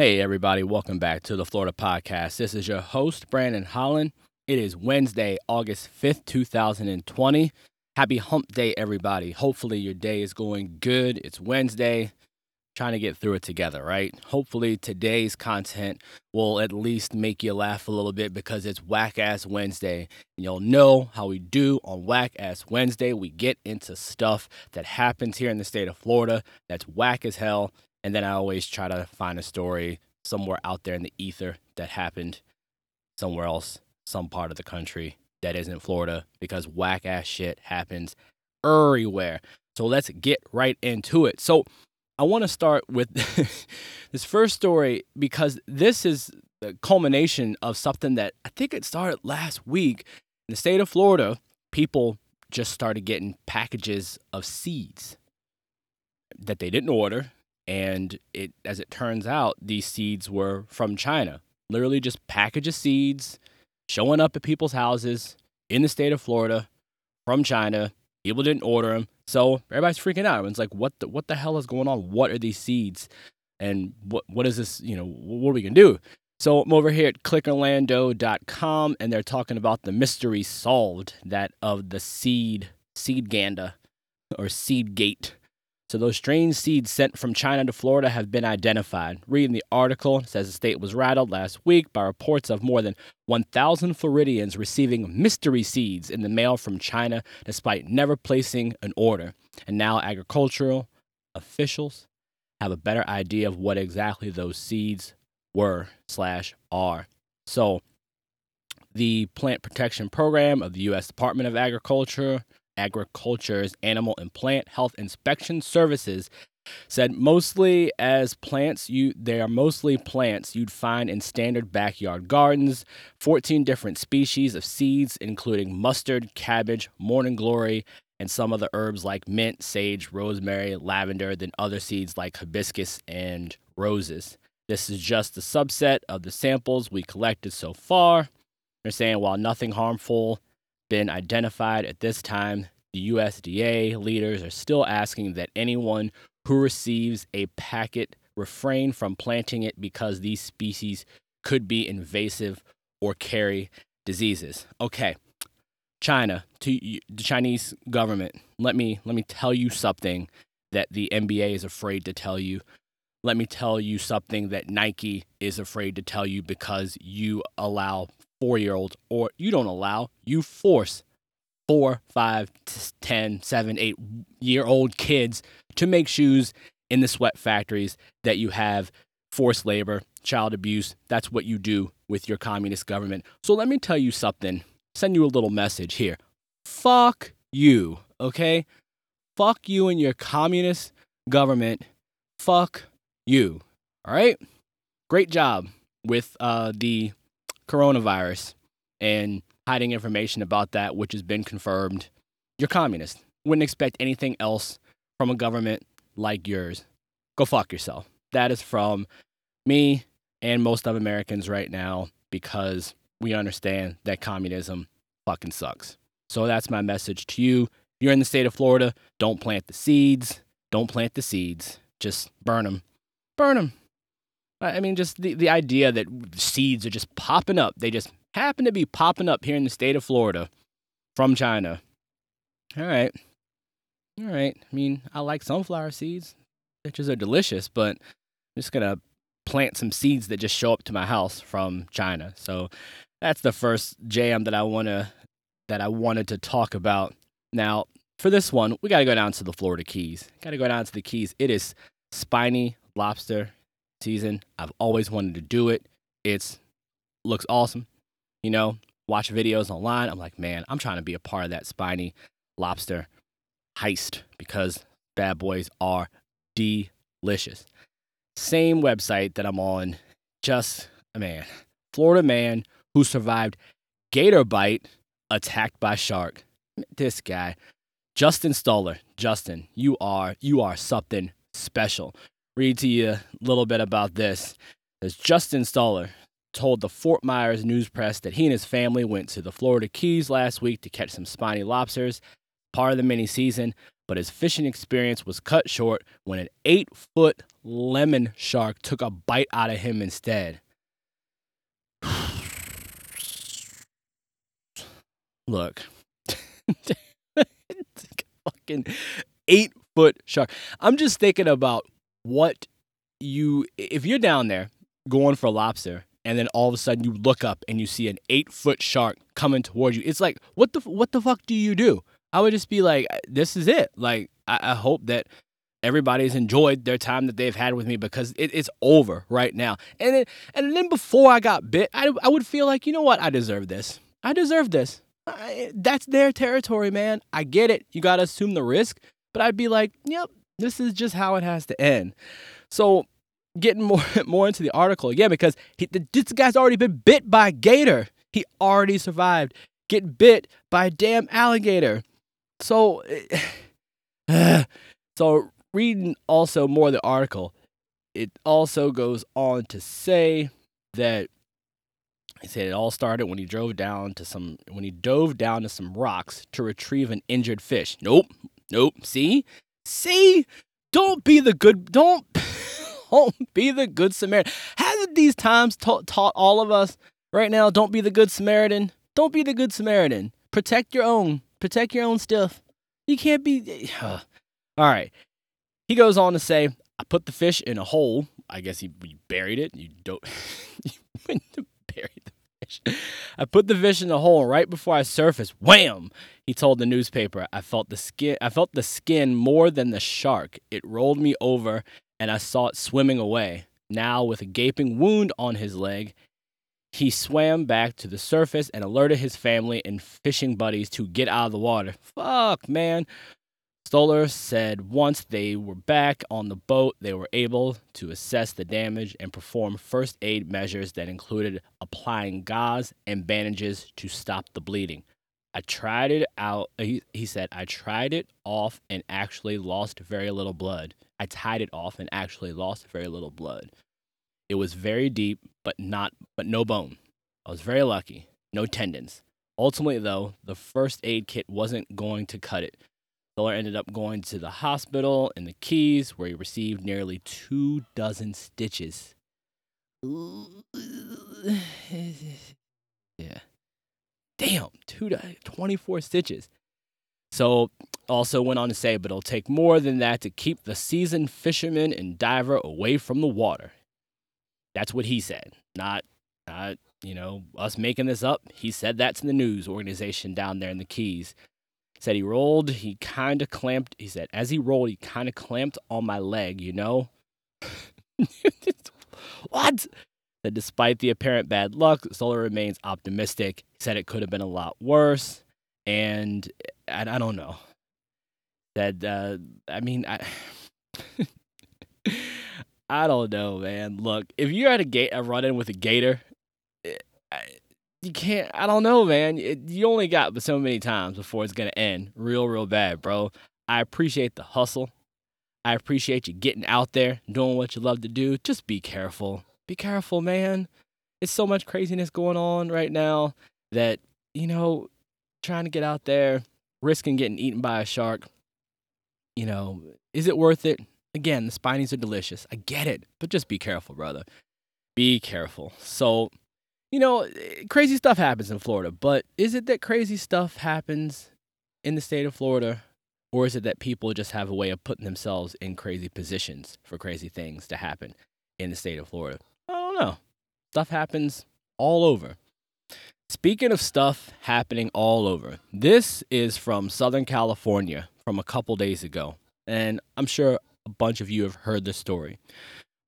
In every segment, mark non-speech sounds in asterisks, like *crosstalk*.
Hey, everybody, welcome back to the Florida Podcast. This is your host, Brandon Holland. It is Wednesday, August 5th, 2020. Happy hump day, everybody. Hopefully, your day is going good. It's Wednesday, trying to get through it together, right? Hopefully, today's content will at least make you laugh a little bit because it's Whack Ass Wednesday. And you'll know how we do on Whack Ass Wednesday. We get into stuff that happens here in the state of Florida that's whack as hell and then I always try to find a story somewhere out there in the ether that happened somewhere else, some part of the country that isn't Florida, because whack ass shit happens everywhere. So let's get right into it. So I want to start with *laughs* this first story because this is the culmination of something that I think it started last week in the state of Florida. People just started getting packages of seeds that they didn't order and it, as it turns out, these seeds were from China. Literally just package of seeds showing up at people's houses in the state of Florida from China. People didn't order them. So everybody's freaking out. Everyone's like, what the, what the hell is going on? What are these seeds? And what, what is this? You know, what are we going to do? So I'm over here at clickorlando.com and they're talking about the mystery solved that of the seed, seed ganda or seed gate so those strange seeds sent from China to Florida have been identified. Reading the article, says the state was rattled last week by reports of more than 1,000 Floridians receiving mystery seeds in the mail from China despite never placing an order. And now agricultural officials have a better idea of what exactly those seeds were slash are. So the Plant Protection Program of the U.S. Department of Agriculture Agriculture's Animal and Plant Health Inspection Services said mostly as plants you they are mostly plants you'd find in standard backyard gardens. 14 different species of seeds including mustard cabbage morning glory and some other herbs like mint sage rosemary lavender then other seeds like hibiscus and roses. This is just a subset of the samples we collected so far. They're saying while nothing harmful been identified at this time, the USDA leaders are still asking that anyone who receives a packet refrain from planting it because these species could be invasive or carry diseases. Okay. China, to the Chinese government, let me let me tell you something that the NBA is afraid to tell you. Let me tell you something that Nike is afraid to tell you because you allow four year olds, or you don't allow, you force four, five, ten, seven, eight year old kids to make shoes in the sweat factories that you have forced labor, child abuse. That's what you do with your communist government. So let me tell you something, send you a little message here. Fuck you, okay? Fuck you and your communist government. Fuck you. All right? Great job with uh, the coronavirus and hiding information about that, which has been confirmed, you're communist. Wouldn't expect anything else from a government like yours. Go fuck yourself. That is from me and most of Americans right now because we understand that communism fucking sucks. So that's my message to you. You're in the state of Florida. Don't plant the seeds. Don't plant the seeds. Just burn them. Burn them. I mean, just the, the idea that seeds are just popping up. They just happen to be popping up here in the state of Florida from China. All right. All right. I mean, I like sunflower seeds. Bitches are delicious, but I'm just going to plant some seeds that just show up to my house from China. So that's the first jam that I want to that I wanted to talk about. Now, for this one, we got to go down to the Florida Keys. Got to go down to the Keys. It is spiny lobster season. I've always wanted to do it. It's looks awesome. You know, watch videos online. I'm like, man, I'm trying to be a part of that spiny lobster heist because bad boys are delicious. Same website that I'm on, just a man, Florida man who survived gator bite attacked by shark. This guy, Justin Stoller. Justin, you are you are something special read to you a little bit about this. As Justin Stoller told the Fort Myers News Press that he and his family went to the Florida Keys last week to catch some spiny lobsters, part of the mini season. but his fishing experience was cut short when an eight foot lemon shark took a bite out of him instead. *sighs* Look, *laughs* fucking eight foot shark. I'm just thinking about what you, if you're down there going for lobster and then all of a sudden you look up and you see an eight foot shark coming towards you. It's like, what the what the fuck do you do? I would just be like, uh, this is it. Like, I, I hope that everybody's enjoyed their time that they've had with me because it, it's over right now. And then, and then before I got bit, I, I would feel like, you know what? I deserve this. I deserve this. I, that's their territory, man. I get it. You got to assume the risk. But I'd be like, yep, this is just how it has to end. So getting more *laughs* more into the article again because he, this guy's already been bit by gator. He already survived get bit by a damn alligator. So, uh, *sighs* so reading also more of the article, it also goes on to say that he said it all started when he drove down to some when he dove down to some rocks to retrieve an injured fish. Nope, nope. See, see, don't be the good. Don't *laughs* don't be the good Samaritan. Hasn't these times ta- taught all of us right now? Don't be the good Samaritan. Don't be the good Samaritan. Protect your own. Protect your own stuff. You can't be. Uh. *sighs* All right. He goes on to say, I put the fish in a hole. I guess he, buried it. You don't. *laughs* you went to *laughs* I put the fish in the hole right before I surfaced. Wham! He told the newspaper. I felt the skin. I felt the skin more than the shark. It rolled me over and I saw it swimming away. Now, with a gaping wound on his leg, he swam back to the surface and alerted his family and fishing buddies to get out of the water. Fuck, man. Stoller said once they were back on the boat, they were able to assess the damage and perform first aid measures that included applying gauze and bandages to stop the bleeding. I tried it out. He, he said, I tried it off and actually lost very little blood. I tied it off and actually lost very little blood. It was very deep, but not but no bone. I was very lucky. No tendons. Ultimately, though, the first aid kit wasn't going to cut it. Stoller ended up going to the hospital in the Keys, where he received nearly two dozen stitches. *sighs* yeah. Damn, two to 24 stitches. So, also went on to say, but it'll take more than that to keep the seasoned fisherman and diver away from the water. That's what he said, not, not you know, us making this up. He said that to the news organization down there in the Keys. Said he rolled, he kind of clamped. He said, as he rolled, he kind of clamped on my leg, you know? *laughs* what? That despite the apparent bad luck, Stoller remains optimistic. He said it could have been a lot worse. And I, I don't know. That, uh, I mean, I. *laughs* I don't know, man. Look, if you're at a gate, a run in with a gator, eh, you can't. I don't know, man. It, you only got so many times before it's gonna end real, real bad, bro. I appreciate the hustle. I appreciate you getting out there, doing what you love to do. Just be careful. Be careful, man. It's so much craziness going on right now that you know, trying to get out there, risking getting eaten by a shark. You know, is it worth it? Again, the spinies are delicious. I get it, but just be careful, brother. Be careful. So, you know, eh, crazy stuff happens in Florida, but is it that crazy stuff happens in the state of Florida? Or is it that people just have a way of putting themselves in crazy positions for crazy things to happen in the state of Florida? I don't know. Stuff happens all over. Speaking of stuff happening all over, this is from Southern California from a couple days ago. And I'm sure a bunch of you have heard the story.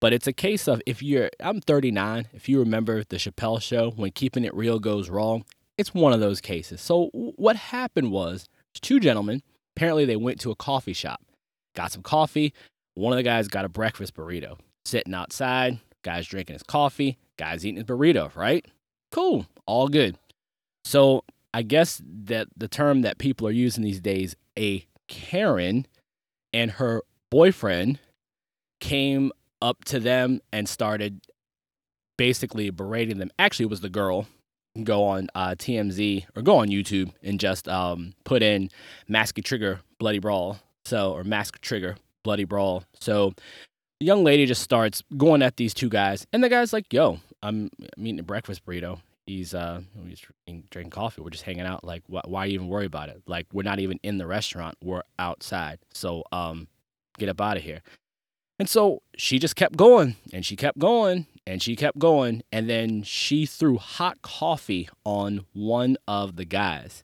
But it's a case of if you're, I'm 39, if you remember the Chappelle show, when keeping it real goes wrong, it's one of those cases. So what happened was two gentlemen, apparently they went to a coffee shop, got some coffee. One of the guys got a breakfast burrito, sitting outside, guy's drinking his coffee, guy's eating his burrito, right? Cool, all good. So I guess that the term that people are using these days, a Karen and her boyfriend came up to them and started basically berating them. Actually, it was the girl. Go on uh, TMZ or go on YouTube and just um, put in Masked Trigger Bloody Brawl So, or Mask Trigger, Bloody Brawl. So, the young lady just starts going at these two guys, and the guy's like, "Yo, I'm, I'm eating a breakfast burrito. He's uh, he's drinking, drinking coffee. We're just hanging out. Like, wh- why even worry about it? Like, we're not even in the restaurant. We're outside. So, um, get up out of here." And so she just kept going, and she kept going, and she kept going, and then she threw hot coffee on one of the guys.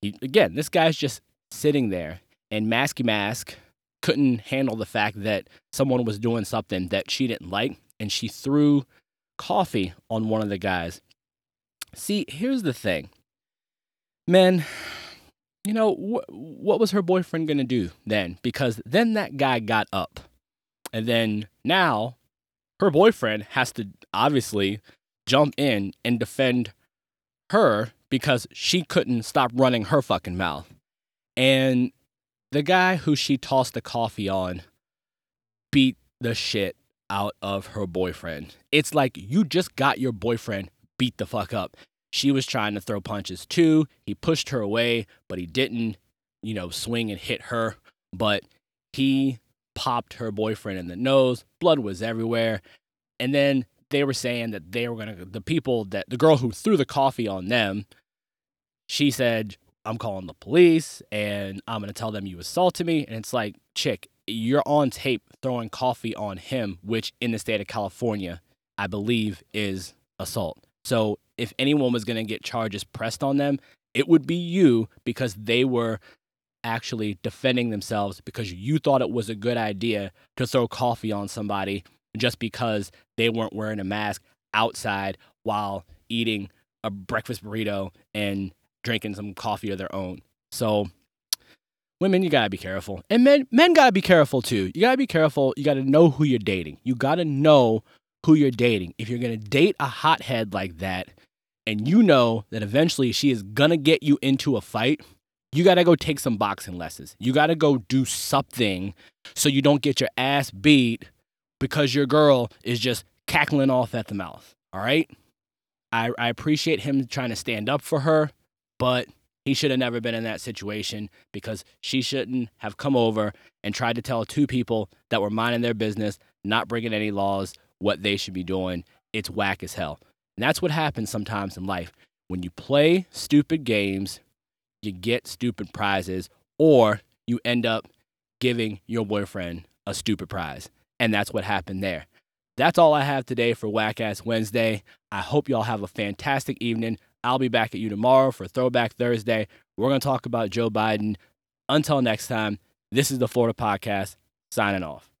He, again, this guy's just sitting there, and Masky Mask couldn't handle the fact that someone was doing something that she didn't like, and she threw coffee on one of the guys. See, here's the thing. Men, you know, wh- what was her boyfriend going to do then? Because then that guy got up. And then now her boyfriend has to obviously jump in and defend her because she couldn't stop running her fucking mouth. And the guy who she tossed the coffee on beat the shit out of her boyfriend. It's like you just got your boyfriend beat the fuck up. She was trying to throw punches too. He pushed her away, but he didn't, you know, swing and hit her. But he popped her boyfriend in the nose. Blood was everywhere. And then they were saying that they were going to, the people that, the girl who threw the coffee on them, she said, I'm calling the police and I'm going to tell them you assaulted me. And it's like, chick, you're on tape throwing coffee on him, which in the state of California, I believe is assault. So if anyone was going to get charges pressed on them, it would be you because they were actually defending themselves because you thought it was a good idea to throw coffee on somebody just because they weren't wearing a mask outside while eating a breakfast burrito and drinking some coffee of their own. So women, you gotta be careful. And men men gotta be careful too. You gotta be careful. You gotta know who you're dating. You gotta know who you're dating. If you're gonna date a hothead like that, and you know that eventually she is gonna get you into a fight, you gotta go take some boxing lessons. You gotta go do something so you don't get your ass beat because your girl is just cackling off at the mouth. All right? I, I appreciate him trying to stand up for her, but he should have never been in that situation because she shouldn't have come over and tried to tell two people that were minding their business, not breaking any laws, what they should be doing. It's whack as hell. And that's what happens sometimes in life. When you play stupid games, you get stupid prizes, or you end up giving your boyfriend a stupid prize. And that's what happened there. That's all I have today for Whack Ass Wednesday. I hope y'all have a fantastic evening. I'll be back at you tomorrow for Throwback Thursday. We're going to talk about Joe Biden. Until next time, this is the Florida Podcast, signing off.